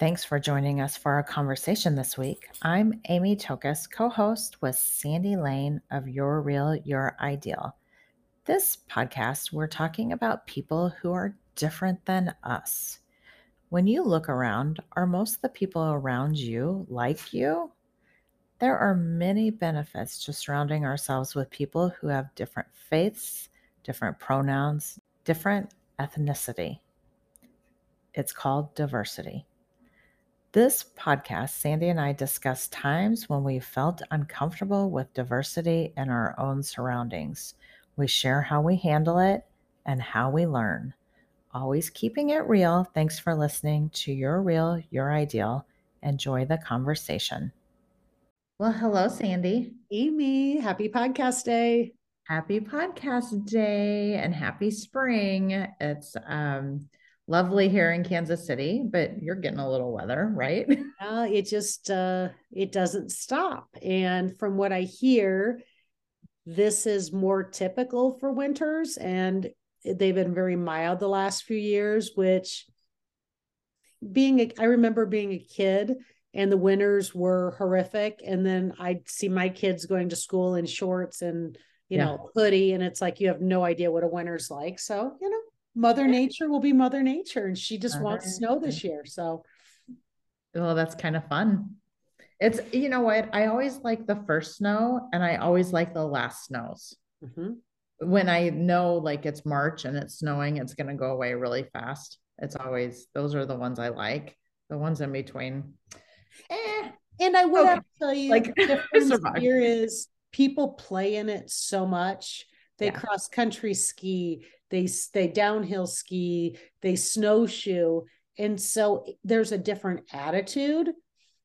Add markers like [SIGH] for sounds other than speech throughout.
Thanks for joining us for our conversation this week. I'm Amy Tokus, co host with Sandy Lane of Your Real, Your Ideal. This podcast, we're talking about people who are different than us. When you look around, are most of the people around you like you? There are many benefits to surrounding ourselves with people who have different faiths, different pronouns, different ethnicity. It's called diversity. This podcast, Sandy and I discuss times when we felt uncomfortable with diversity in our own surroundings. We share how we handle it and how we learn. Always keeping it real. Thanks for listening to Your Real, Your Ideal. Enjoy the conversation. Well, hello, Sandy. Amy, happy podcast day. Happy podcast day and happy spring. It's um lovely here in Kansas City, but you're getting a little weather, right? [LAUGHS] Uh, it just uh, it doesn't stop. And from what I hear, this is more typical for winters, and they've been very mild the last few years. Which, being a, I remember being a kid, and the winters were horrific, and then I'd see my kids going to school in shorts and you yeah. know hoodie, and it's like you have no idea what a winter's like. So you know Mother Nature will be Mother Nature, and she just wants snow this year. So, well, that's kind of fun. It's you know what I always like the first snow, and I always like the last snows. Mm-hmm. When I know like it's March and it's snowing, it's going to go away really fast. It's always those are the ones I like. The ones in between. Eh. And I would okay. tell you, like the [LAUGHS] difference here is people play in it so much. They yeah. cross country ski, they they downhill ski, they snowshoe, and so eh, there's a different attitude.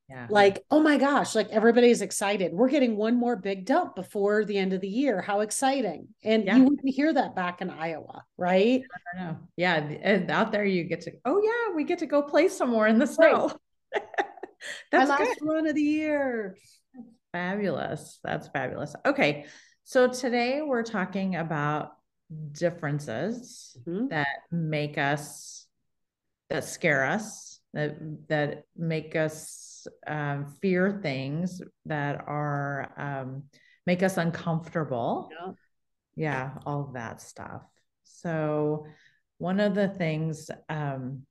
Yeah. Like, oh my gosh, like everybody's excited. We're getting one more big dump before the end of the year. How exciting. And yeah. you wouldn't hear that back in Iowa, right? I know. Yeah. And out there you get to, oh yeah, we get to go play some more in the snow. Right. [LAUGHS] That's My last good. run of the year. Fabulous. That's fabulous. Okay. So today we're talking about differences mm-hmm. that make us that scare us that that make us um, fear things that are um, make us uncomfortable yeah. yeah all that stuff so one of the things um,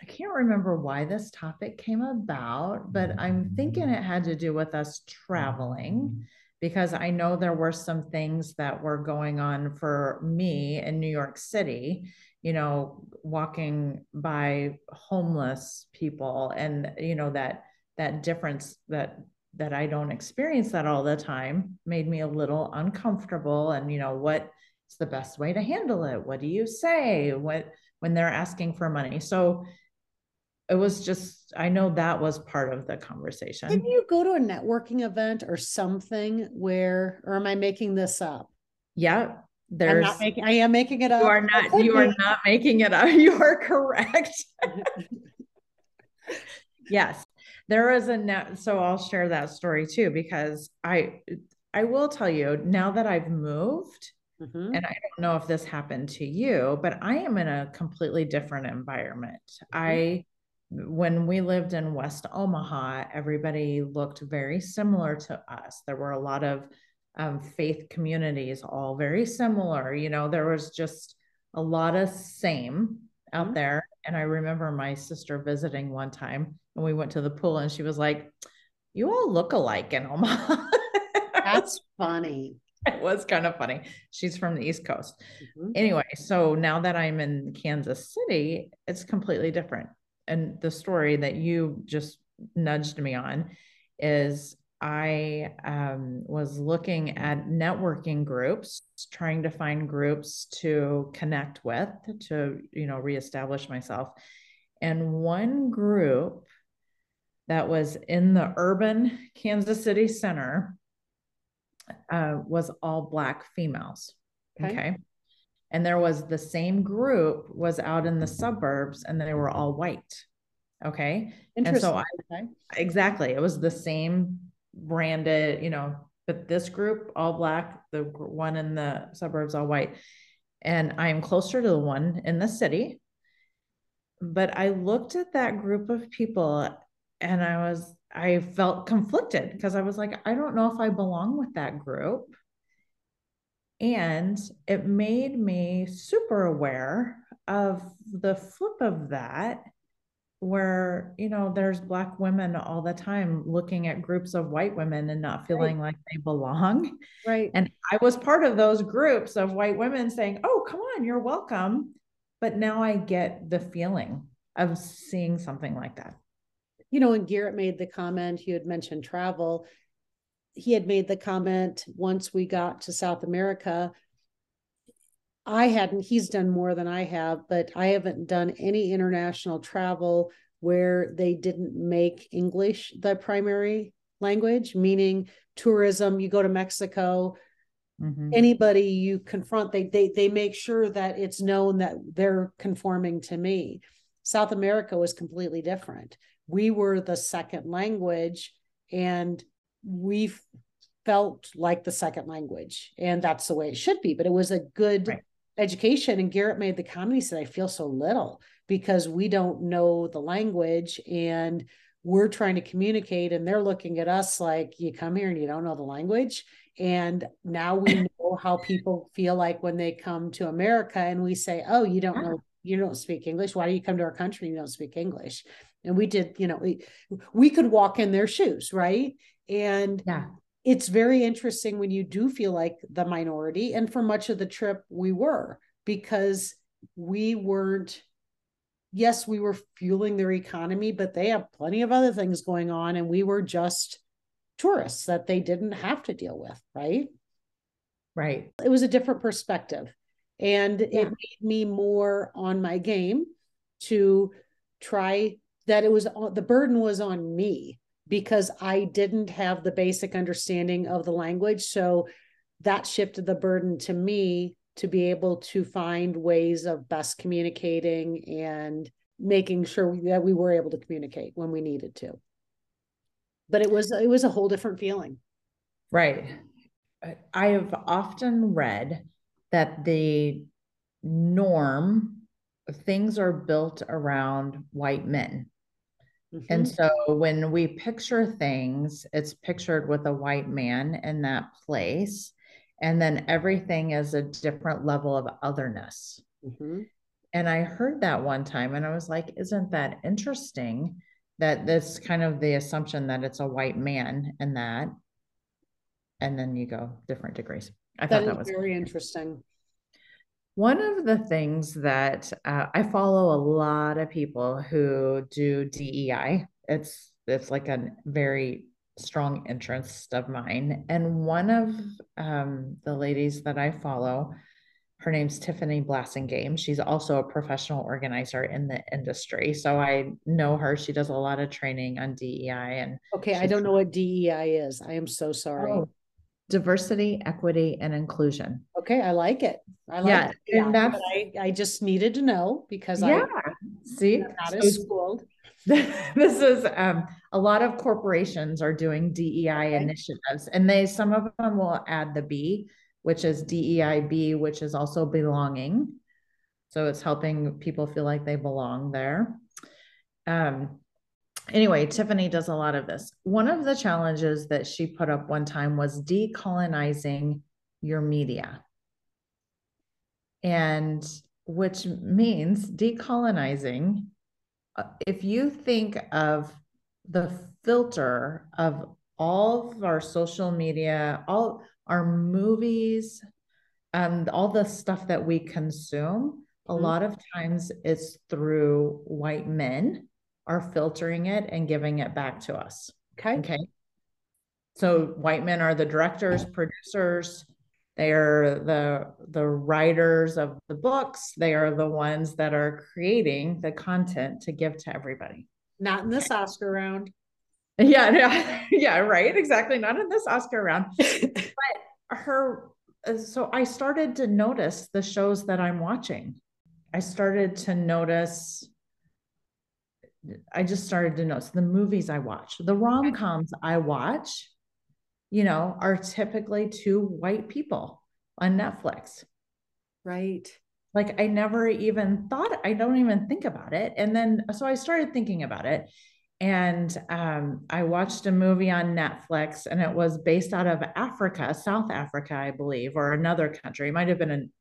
I can't remember why this topic came about, but I'm thinking it had to do with us traveling because I know there were some things that were going on for me in New York City, you know, walking by homeless people and you know that that difference that that I don't experience that all the time made me a little uncomfortable and you know what's the best way to handle it? What do you say? What when they're asking for money? So it was just i know that was part of the conversation did you go to a networking event or something where or am i making this up yeah there's I'm not making i am making it up you are not you are not making it up [LAUGHS] you are correct [LAUGHS] yes there is a net so i'll share that story too because i i will tell you now that i've moved Mm-hmm. And I don't know if this happened to you, but I am in a completely different environment. Mm-hmm. I when we lived in West Omaha, everybody looked very similar to us. There were a lot of um, faith communities, all very similar. You know, there was just a lot of same out mm-hmm. there. And I remember my sister visiting one time and we went to the pool and she was like, You all look alike in Omaha. [LAUGHS] That's funny. It was kind of funny. She's from the East Coast. Mm-hmm. Anyway, so now that I'm in Kansas City, it's completely different and the story that you just nudged me on is I um, was looking at networking groups, trying to find groups to connect with to, you know, reestablish myself. And one group that was in the urban Kansas City center uh, was all Black females. Okay. okay and there was the same group was out in the suburbs and they were all white okay? And so I, exactly it was the same branded you know but this group all black the one in the suburbs all white. And i'm closer to the one in the city but I looked at that group of people and I was, I felt conflicted because I was like, I don't know if I belong with that group. And it made me super aware of the flip of that where you know there's black women all the time looking at groups of white women and not feeling right. like they belong. Right. And i was part of those groups of white women saying oh come on you're welcome. But now i get the feeling of seeing something like that. You know when garrett made the comment you had mentioned travel he had made the comment once we got to south america I hadn't, he's done more than I have, but I haven't done any international travel where they didn't make English the primary language, meaning tourism, you go to Mexico, mm-hmm. anybody you confront, they, they they make sure that it's known that they're conforming to me. South America was completely different. We were the second language and we felt like the second language and that's the way it should be but it was a good right. education and garrett made the comment he said i feel so little because we don't know the language and we're trying to communicate and they're looking at us like you come here and you don't know the language and now we [COUGHS] know how people feel like when they come to america and we say oh you don't know you don't speak english. Why do you come to our country and you don't speak english? And we did you know we, we could walk in their shoes right and yeah it's very interesting when you do feel like the minority. And for much of the trip, we were because we weren't, yes, we were fueling their economy, but they have plenty of other things going on. And we were just tourists that they didn't have to deal with. Right. Right. It was a different perspective. And yeah. it made me more on my game to try that it was the burden was on me because I didn't have the basic understanding of the language. So that shifted the burden to me to be able to find ways of best communicating and making sure that we were able to communicate when we needed to. But it was it was a whole different feeling. Right. I have often read that the norm things are built around white men Mm-hmm. And so when we picture things, it's pictured with a white man in that place. And then everything is a different level of otherness. Mm-hmm. And I heard that one time and I was like, isn't that interesting that this kind of the assumption that it's a white man and that. And then you go different degrees. I that thought that was very interesting. One of the things that uh, I follow a lot of people who do DEI. It's it's like a very strong interest of mine. And one of um, the ladies that I follow, her name's Tiffany Blasingame. She's also a professional organizer in the industry. So I know her. She does a lot of training on DEI. And okay, I don't know what DEI is. I am so sorry. Oh, diversity, equity, and inclusion. Okay, I like it. I like yeah, it. Yeah, and that's I, I just needed to know because yeah. I see not so, as schooled. [LAUGHS] this is um, a lot of corporations are doing DEI okay. initiatives, and they some of them will add the B, which is DEIB, which is also belonging. So it's helping people feel like they belong there. Um, anyway, Tiffany does a lot of this. One of the challenges that she put up one time was decolonizing your media. And which means decolonizing, uh, if you think of the filter of all of our social media, all our movies, and all the stuff that we consume, a mm-hmm. lot of times it's through white men are filtering it and giving it back to us. Okay. Okay. So white men are the directors, producers, they are the the writers of the books, they are the ones that are creating the content to give to everybody. Not in this Oscar round. [LAUGHS] Yeah, yeah, [LAUGHS] yeah, right. Exactly. Not in this Oscar round. [LAUGHS] but her uh, so I started to notice the shows that I'm watching. I started to notice I just started to notice the movies I watch, the rom coms I watch, you know, are typically two white people on Netflix. Right. like I never even thought, I don't even think about it. And then so I started thinking about it. And um, I watched a movie on Netflix and it was based out of Africa, South Africa, I believe, or another country. It might have been an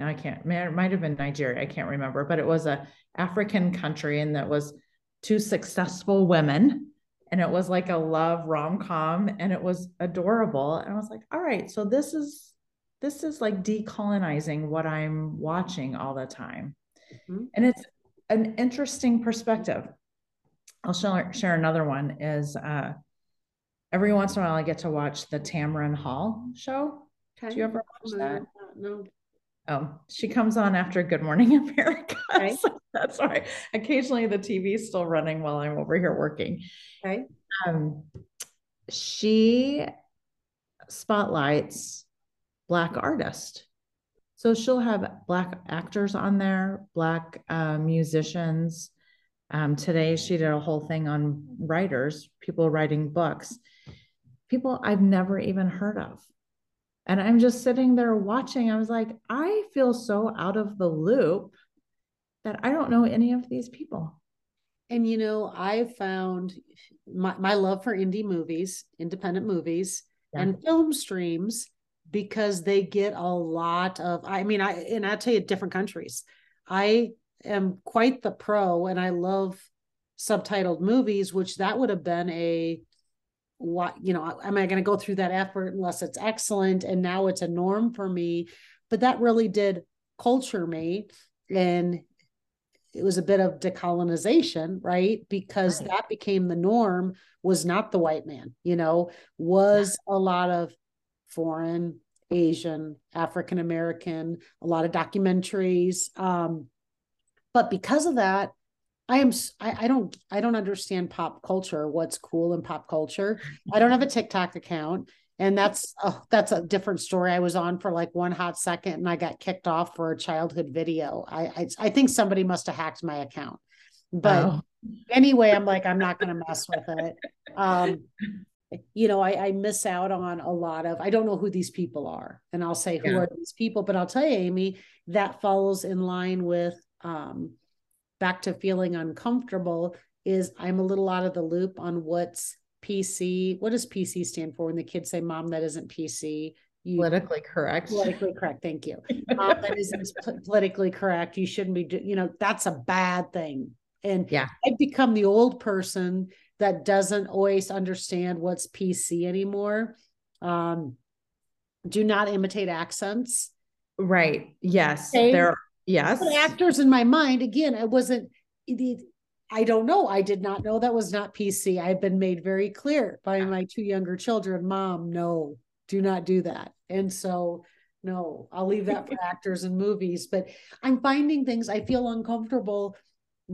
I can't, it might have been Nigeria. I can't remember, but it was a African country and that was two successful women. And it was like a love rom com and it was adorable. And I was like, all right, so this is this is like decolonizing what I'm watching all the time. Mm-hmm. And it's an interesting perspective. I'll share, share another one is uh, every once in a while I get to watch the Tamron Hall show. Okay. Do you ever watch that? No. Oh, she comes on after Good Morning [LAUGHS] America. Okay. so that's why occasionally the TV is still running while I'm over here working. Okay. Um, she spotlights black artists. So she'll have black actors on there, black uh, musicians. Um, today she did a whole thing on writers, people writing books, people I've never even heard of. And I'm just sitting there watching. I was like, I feel so out of the loop that I don't know any of these people. And you know, I found my, my love for indie movies, independent movies, yeah. and film streams because they get a lot of I mean, I and I tell you different countries. I am quite the pro and I love subtitled movies, which that would have been a what you know am i going to go through that effort unless it's excellent and now it's a norm for me but that really did culture me and it was a bit of decolonization right because right. that became the norm was not the white man you know was yeah. a lot of foreign asian african american a lot of documentaries um but because of that I am I, I don't I don't understand pop culture, what's cool in pop culture. I don't have a TikTok account. And that's oh, that's a different story. I was on for like one hot second and I got kicked off for a childhood video. I I, I think somebody must have hacked my account. But oh. anyway, I'm like, I'm not gonna mess with it. Um, you know, I, I, miss out on a lot of, I don't know who these people are. And I'll say, who yeah. are these people? But I'll tell you, Amy, that falls in line with um, back to feeling uncomfortable is I'm a little out of the loop on what's PC. What does PC stand for when the kids say, Mom, that isn't PC? You, politically correct. Politically correct. Thank you. [LAUGHS] Mom, that isn't politically correct. You shouldn't be, you know, that's a bad thing. And yeah, I've become the old person that doesn't always understand what's PC anymore. Um, do not imitate accents. Right. Yes. Okay. There Yes. But actors in my mind, again, I wasn't, I don't know. I did not know that was not PC. I've been made very clear by my two younger children, mom, no, do not do that. And so, no, I'll leave that for [LAUGHS] actors and movies. But I'm finding things I feel uncomfortable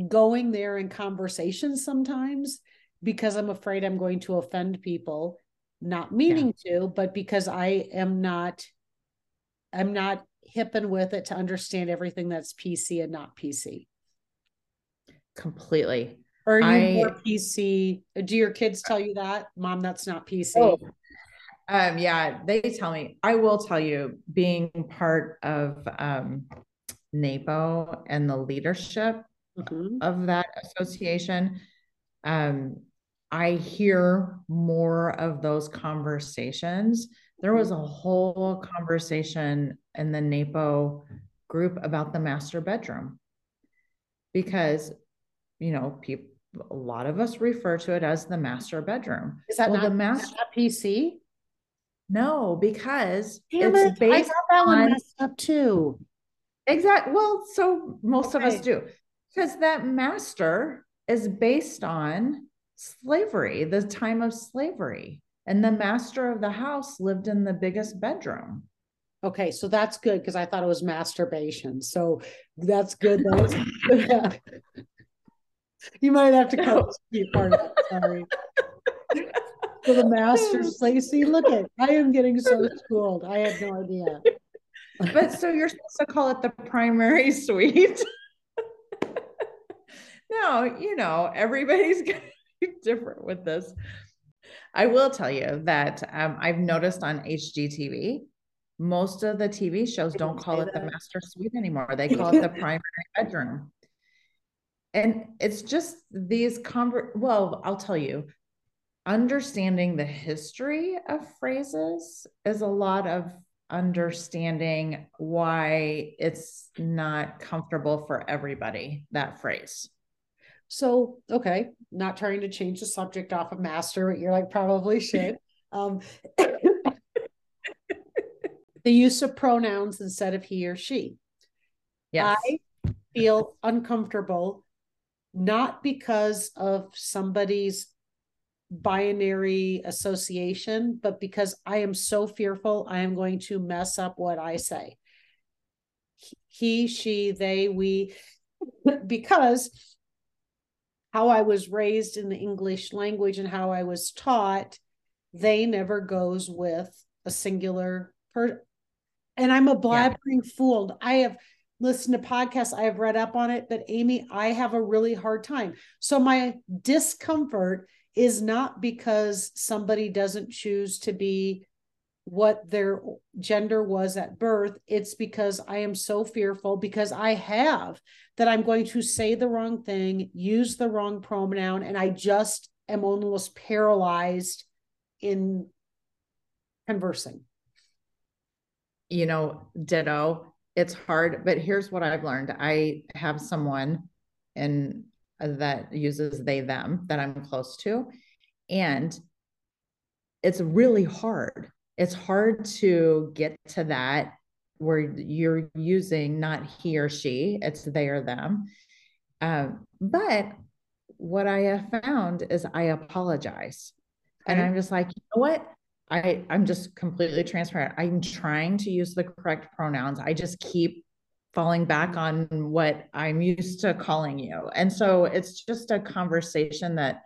going there in conversations sometimes because I'm afraid I'm going to offend people, not meaning yeah. to, but because I am not, I'm not hip and with it to understand everything that's PC and not PC. Completely. Or are you I, more PC? Do your kids tell you that, mom? That's not PC. Oh, um, yeah, they tell me. I will tell you, being part of um, NAPO and the leadership mm-hmm. of that association, um, I hear more of those conversations there was a whole conversation in the NAPO group about the master bedroom because, you know, people, a lot of us refer to it as the master bedroom. Is that well, not the master PC? No, because Damn it's it. based I got that on, one messed up too. Exactly. Well, so most okay. of us do because that master is based on slavery, the time of slavery. And the master of the house lived in the biggest bedroom. Okay, so that's good because I thought it was masturbation. So that's good. That's, [LAUGHS] you might have to cut this part of it. Sorry. For the master's Lacey, [LAUGHS] look at I am getting so schooled. I had no idea. but so you're supposed to call it the primary suite. [LAUGHS] no, you know, everybody's gonna be different with this. I will tell you that um, I've noticed on HGTV most of the TV shows don't call it that. the master suite anymore. They [LAUGHS] call it the primary bedroom. And it's just these conver well, I'll tell you, understanding the history of phrases is a lot of understanding why it's not comfortable for everybody, that phrase. So, okay, not trying to change the subject off of master, but you're like, probably should. [LAUGHS] Um, the use of pronouns instead of he or she. Yes. I feel uncomfortable not because of somebody's binary association, but because I am so fearful I am going to mess up what I say. He, she, they, we, [LAUGHS] because how I was raised in the English language and how I was taught, they never goes with a singular per and I'm a blabbering yeah. fool. I have listened to podcasts, I have read up on it, but Amy, I have a really hard time. So my discomfort is not because somebody doesn't choose to be what their gender was at birth. It's because I am so fearful because I have that I'm going to say the wrong thing, use the wrong pronoun, and I just am almost paralyzed in conversing you know, ditto. It's hard, but here's what I've learned. I have someone and that uses they them that I'm close to and it's really hard. It's hard to get to that where you're using not he or she, it's they or them. Um, but what I have found is I apologize. Okay. And I'm just like, you know what? I, I'm just completely transparent. I'm trying to use the correct pronouns. I just keep falling back on what I'm used to calling you. And so it's just a conversation that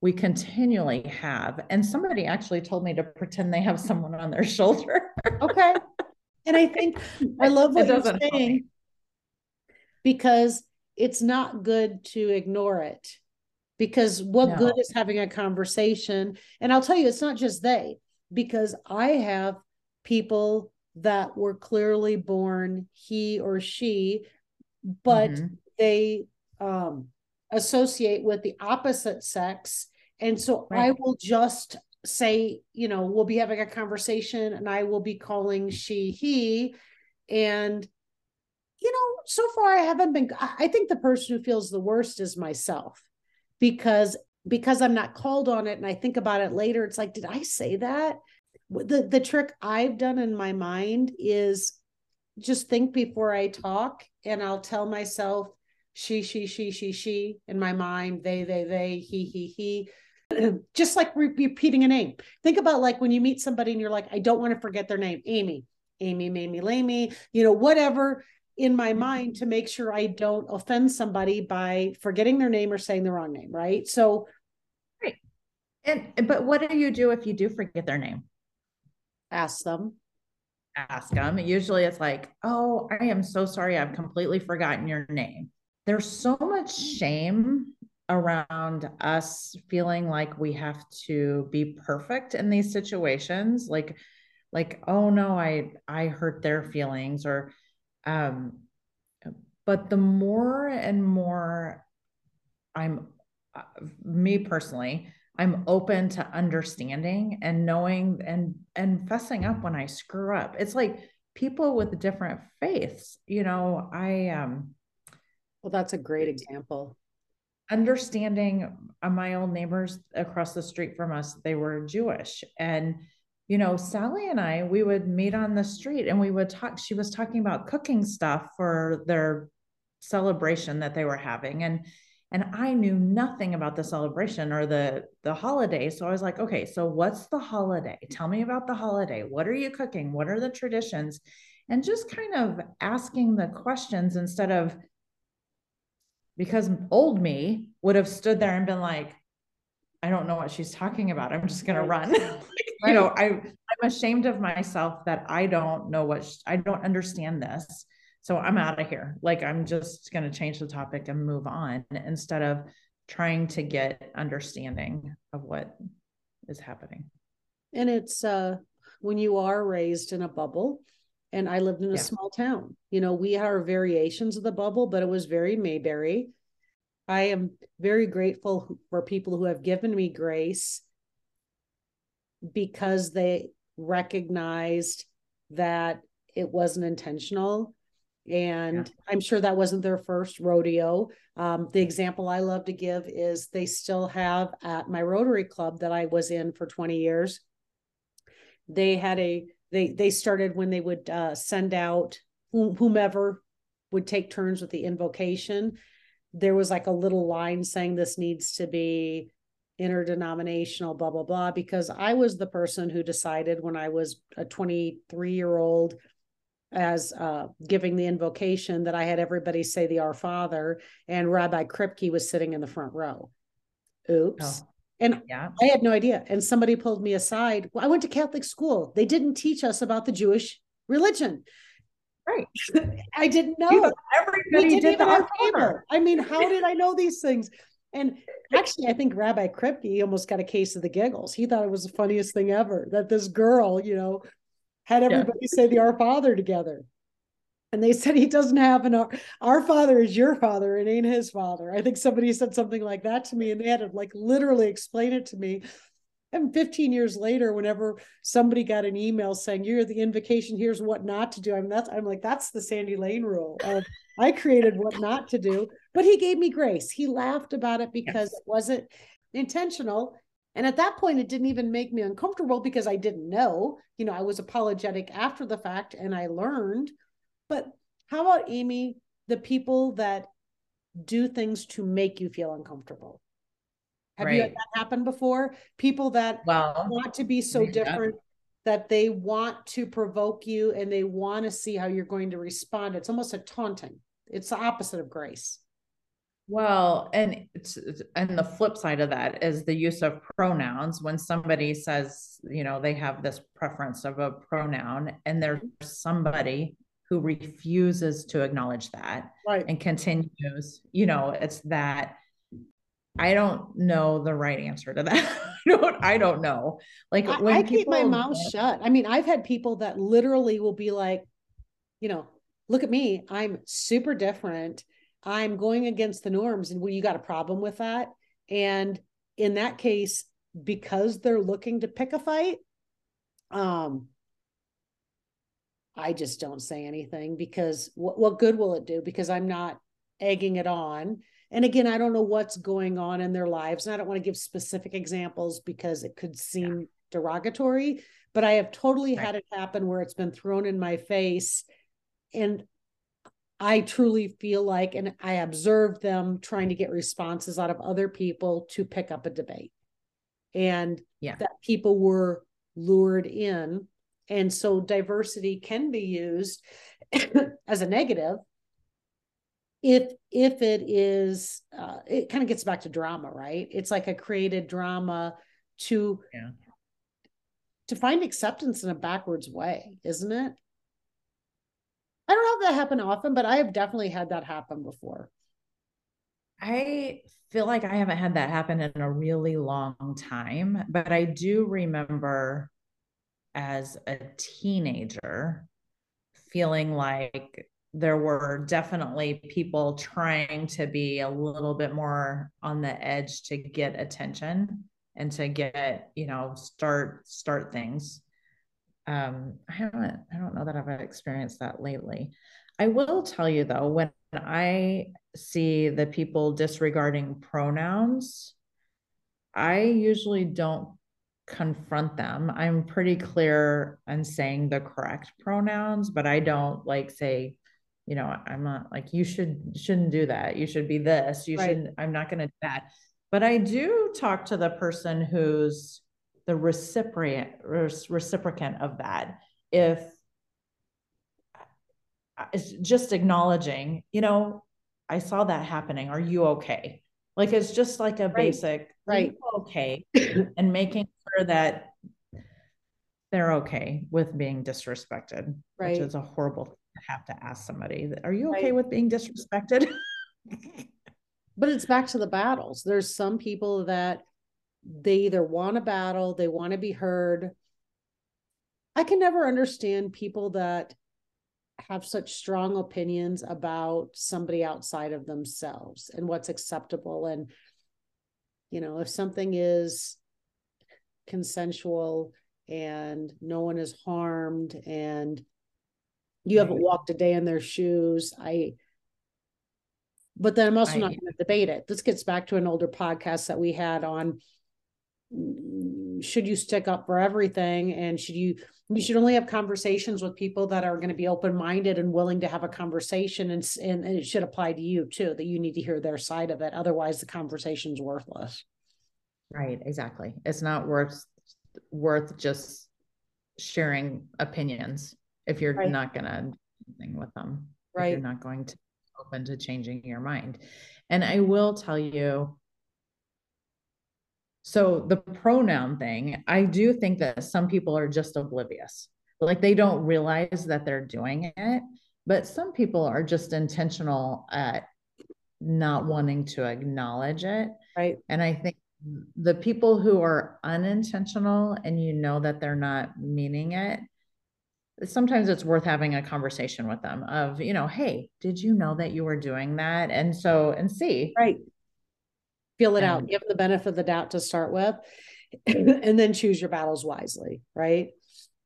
we continually have. And somebody actually told me to pretend they have someone on their [LAUGHS] shoulder. okay. And I think I [LAUGHS] love what you're saying because it's not good to ignore it. Because what no. good is having a conversation? And I'll tell you, it's not just they because I have people that were clearly born he or she, but mm-hmm. they um, associate with the opposite sex. And so right. I will just say, you know, we'll be having a conversation and I will be calling she, he. And, you know, so far I haven't been, I think the person who feels the worst is myself because because I'm not called on it and I think about it later, it's like, did I say that? The the trick I've done in my mind is just think before I talk and I'll tell myself she, she, she, she, she in my mind, they, they, they, he, he, he. [CLEARS THROAT] just like re- repeating a name. Think about like when you meet somebody and you're like, I don't want to forget their name, Amy, Amy, Mamie, Lamy, you know, whatever in my mm-hmm. mind to make sure I don't offend somebody by forgetting their name or saying the wrong name, right? So. And but what do you do if you do forget their name? Ask them. Ask them. Usually it's like, oh, I am so sorry. I've completely forgotten your name. There's so much shame around us feeling like we have to be perfect in these situations. Like, like, oh no, I I hurt their feelings or um, but the more and more I'm, uh, me personally, I'm open to understanding and knowing and and fessing up when I screw up. It's like people with different faiths, you know, I um well that's a great example. Understanding my old neighbors across the street from us, they were Jewish and you know, Sally and I, we would meet on the street and we would talk. She was talking about cooking stuff for their celebration that they were having. And and I knew nothing about the celebration or the the holiday. So I was like, okay, so what's the holiday? Tell me about the holiday. What are you cooking? What are the traditions? And just kind of asking the questions instead of because old me would have stood there and been like, I don't know what she's talking about. I'm just going to run. [LAUGHS] like, you know, I, I'm ashamed of myself that I don't know what, I don't understand this. So I'm out of here. Like, I'm just going to change the topic and move on instead of trying to get understanding of what is happening. And it's, uh, when you are raised in a bubble. And I lived in a yeah. small town. You know, we had our variations of the bubble, but it was very Mayberry. I am very grateful for people who have given me grace because they recognized that it wasn't intentional and yeah. i'm sure that wasn't their first rodeo. Um, the example i love to give is they still have at my rotary club that i was in for 20 years. They had a they they started when they would uh, send out whomever would take turns with the invocation. There was like a little line saying this needs to be interdenominational blah blah blah because i was the person who decided when i was a 23 year old as uh, giving the invocation that I had everybody say the Our Father, and Rabbi Kripke was sitting in the front row. Oops. Oh, and yeah. I had no idea. And somebody pulled me aside. Well, I went to Catholic school. They didn't teach us about the Jewish religion. Right. [LAUGHS] I didn't know. everybody didn't did the Our I mean, how did I know [LAUGHS] these things? And actually, I think Rabbi Kripke almost got a case of the giggles. He thought it was the funniest thing ever that this girl, you know, had everybody yeah. say the Our Father together. And they said he doesn't have an our, our father is your father, it ain't his father. I think somebody said something like that to me, and they had to like literally explain it to me. And 15 years later, whenever somebody got an email saying you're the invocation, here's what not to do. I mean, that's I'm like, that's the Sandy Lane rule. Of, I created what not to do, but he gave me grace. He laughed about it because yes. it wasn't intentional. And at that point, it didn't even make me uncomfortable because I didn't know. You know, I was apologetic after the fact and I learned. But how about Amy, the people that do things to make you feel uncomfortable? Have right. you had that happen before? People that well, want to be so different that they want to provoke you and they want to see how you're going to respond. It's almost a taunting. It's the opposite of grace. Well, and and the flip side of that is the use of pronouns. When somebody says, you know, they have this preference of a pronoun, and there's mm-hmm. somebody who refuses to acknowledge that right. and continues, you know, it's that I don't know the right answer to that. [LAUGHS] I don't I don't know. Like when I, I keep my mouth shut. I mean, I've had people that literally will be like, you know, look at me, I'm super different I'm going against the norms. And well, you got a problem with that. And in that case, because they're looking to pick a fight, um, I just don't say anything because what, what good will it do? Because I'm not egging it on. And again, I don't know what's going on in their lives. And I don't want to give specific examples because it could seem yeah. derogatory, but I have totally right. had it happen where it's been thrown in my face. And I truly feel like, and I observed them trying to get responses out of other people to pick up a debate. And yeah. that people were lured in. And so diversity can be used [COUGHS] as a negative if if it is uh, it kind of gets back to drama right it's like a created drama to yeah. to find acceptance in a backwards way isn't it I don't have that happen often, but I have definitely had that happen before. I feel like I haven't had that happen in a really long time, but I do remember as a teenager feeling like there were definitely people trying to be a little bit more on the edge to get attention and to get, you know, start start things um, I haven't, I don't know that I've experienced that lately. I will tell you though, when I see the people disregarding pronouns, I usually don't confront them. I'm pretty clear on saying the correct pronouns, but I don't like say, you know, I'm not like you should shouldn't do that. You should be this. You right. shouldn't. I'm not going to do that. But I do talk to the person who's the recipient reciprocant of that. If uh, it's just acknowledging you know i saw that happening. Are you okay? Like it's just like a right. basic right. okay? And making sure that they're okay with being disrespected right. which is a horrible thing to have to ask somebody are you okay right. with being disrespected? [LAUGHS] But it's back to the battles. There's some people that they either want a battle, they want to be heard. I can never understand people that have such strong opinions about somebody outside of themselves and what's acceptable. And you know if something is consensual and no one is harmed and you haven't walked a day in their shoes i but then i'm also I, not going to debate it. This gets back to an older podcast that we had on should you stick up for everything? And should you you should only have conversations with people that are going to be open-minded and willing to have a conversation and, and, it should apply to you too that you need to hear their side of it. Otherwise the conversation's worthless. Right exactly. It's not worth worth just sharing opinions if you're right. not going to anything with them. Right you're not going to open to changing your mind. And i will tell you so the pronoun thing, I do think that some people are just oblivious. Like they don't realize that they're doing it, but some people are just intentional at not wanting to acknowledge it. Right. And I think the people who are unintentional and you know that they're not meaning it, sometimes it's worth having a conversation with them of, you know, hey, did you know that you were doing that? And so, and see. Right feel it out, give them the benefit of the doubt to start with, [LAUGHS] and then choose your battles wisely, right?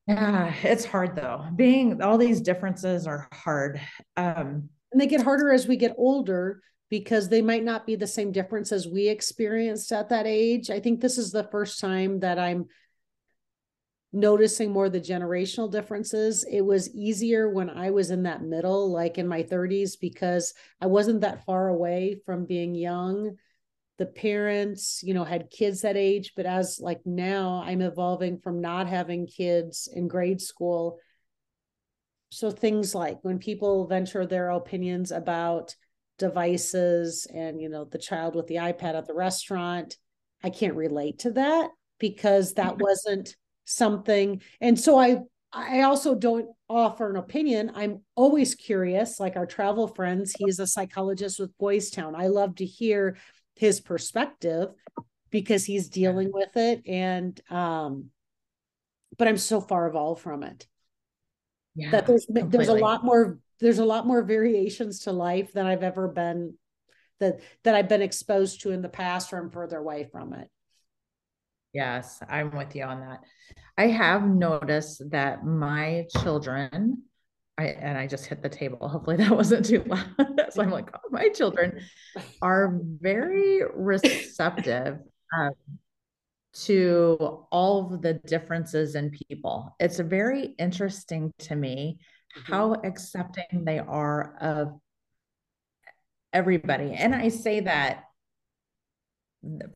Yeah, it's hard though. Being all these differences are hard. Um, and they get harder as we get older because they might not be the same difference as we experienced at that age. I think this is the first time that I'm noticing more the generational differences. It was easier when I was in that middle, like in my 30s, because I wasn't that far away from being young the parents you know had kids that age but as like now i'm evolving from not having kids in grade school. So things like when people venture their opinions about devices and you know the child with the ipad at the restaurant i can't relate to that because that wasn't something. And so i i also don't offer an opinion. I'm always curious like our travel friends. He's a psychologist with boys town i love to hear his perspective because he's dealing with it and um but i'm so far evolved from it. Yeah, that there's completely. there's a lot more there's a lot more variations to life than i've ever been that that i've been exposed to in the past or i'm further away from it. Yes i'm with you on that. I have noticed that my children I, and I just hit the table. Hopefully that [LAUGHS] wasn't too loud. so I'm like, oh, my children are very receptive um, to all of the differences in people. It's very interesting to me mm-hmm. how accepting they are of everybody. And I say that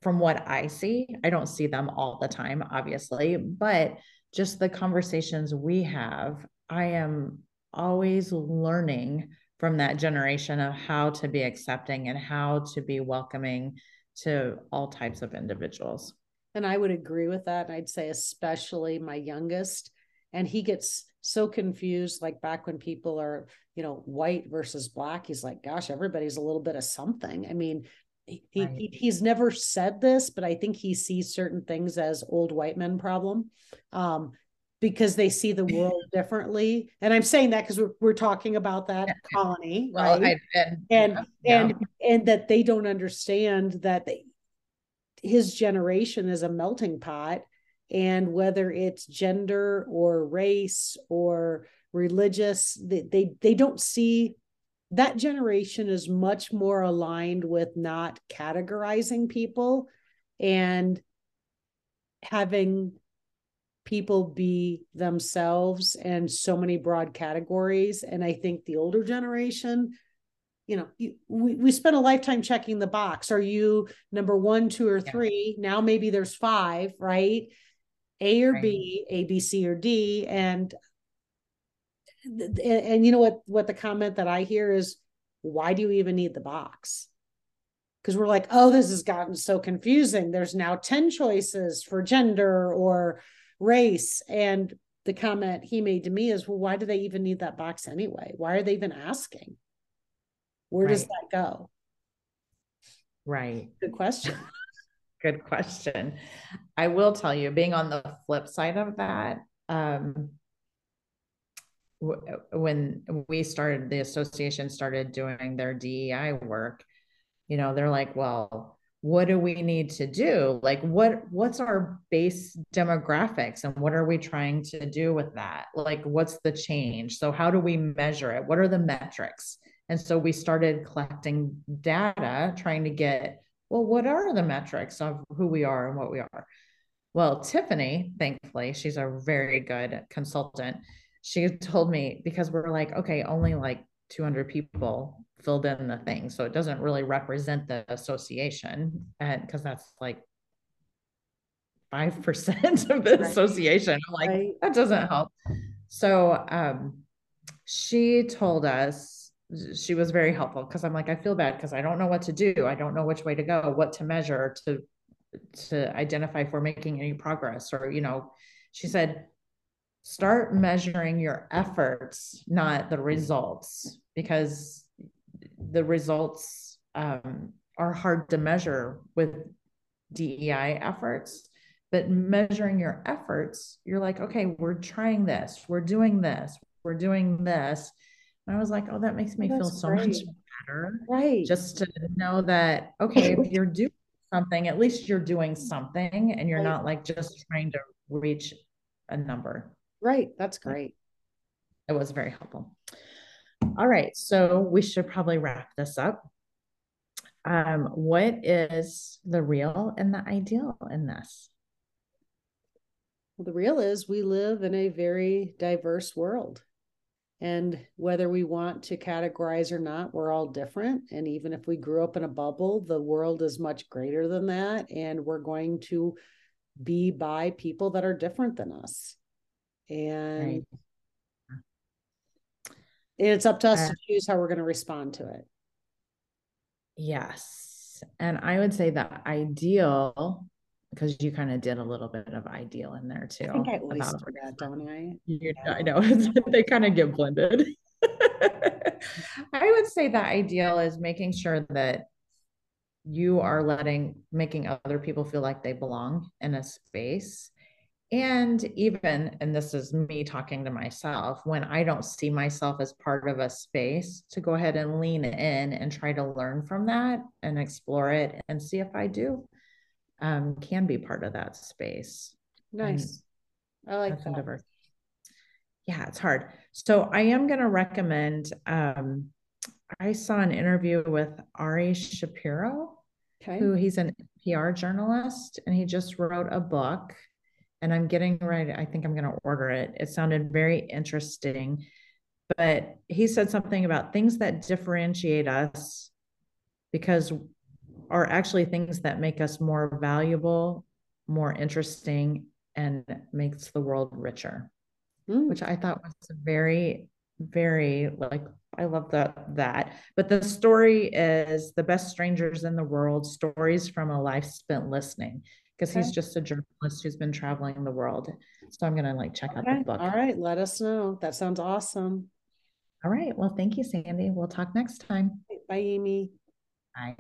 from what I see, I don't see them all the time, obviously, but just the conversations we have, I am always learning from that generation of how to be accepting and how to be welcoming to all types of individuals. And I would agree with that. And I'd say, especially my youngest, and he gets so confused. Like back when people are, you know, white versus black, he's like, gosh, everybody's a little bit of something. I mean, he, right. he, he's never said this, but I think he sees certain things as old white men problem. Um, because they see the [LAUGHS] world differently. And I'm saying that because we're, we're talking about that colony, well, right? I, and and, yeah. and and that they don't understand that they, his generation is a melting pot, and whether it's gender or race or religious, they they, they don't see that generation is much more aligned with not categorizing people and having people be themselves and so many broad categories. And i think the older generation you know you, we, we spent a lifetime checking the box. Are you number one two or three? Yeah. now maybe there's five right? A or right. b a b c or d. And and, and you know what what the comment that i hear is why do you even need the box? Because we're like oh this has gotten so confusing. There's now 10 choices for gender or race. And the comment he made to me is, well, why do they even need that box anyway? Why are they even asking? Where right. does that go? Right. Good question. [LAUGHS] Good question. I will tell you, being on the flip side of that, um, when we started, the association started doing their DEI work, you know, they're like, well, what do we need to do? Like, what what's our base demographics, and what are we trying to do with that? Like, what's the change? So, how do we measure it? What are the metrics? And so we started collecting data, trying to get, well, what are the metrics of who we are and what we are? Well, Tiffany, thankfully, she's a very good consultant. She told me because we're like, okay, only like 200 people filled in the thing. So it doesn't really represent the association. And because that's like 5% of the right. association. I'm like, right. that doesn't help. So um, she told us, she was very helpful because I'm like, I feel bad because I don't know what to do. I don't know which way to go, what to measure to to identify if we're making any progress or you know she said start measuring your efforts not the results because the results um, are hard to measure with dei efforts but measuring your efforts you're like okay we're trying this we're doing this we're doing this and i was like oh that makes me That's feel so great. much better right just to know that okay if [LAUGHS] you're doing something, at least you're doing something and you're right. not like just trying to reach a number. Right. That's great. It was very helpful. All right. So we should probably wrap this up. Um, what is the real and the ideal in this? Well, the real is we live in a very diverse world. And whether we want to categorize or not, we're all different. And even if we grew up in a bubble, the world is much greater than that. And we're going to be by people that are different than us. And, right. it's up to us uh, to choose how we're going to respond to it. Yes. And I would say the ideal because you kind of did a little bit of ideal in there too. I think I always do that, [LAUGHS] don't I? You, yeah. I know [LAUGHS] they kind of get blended. [LAUGHS] I would say the ideal is making sure that you are letting making other people feel like they belong in a space and even and this is me talking to myself when i don't see myself as part of a space to go ahead and lean in and try to learn from that and explore it and see if i do um, can be part of that space. Nice. And I like that. Endeavor. Yeah, it's hard. So I am going to recommend. Um, I saw an interview with Ari Shapiro, okay. who he's an NPR journalist, and he just wrote a book. And I'm getting ready. I think I'm going to order it. It sounded very interesting, but he said something about things that differentiate us because are actually things that make us more valuable, more interesting, and makes the world richer, mm. which I thought was very, very like I love that that. But the story is the best strangers in the world, stories from a life spent listening. Because okay. he's just a journalist who's been traveling the world. So I'm gonna like check okay. out the book. All right, let us know. That sounds awesome. All right. Well, thank you, Sandy. We'll talk next time. Bye, Amy. Bye.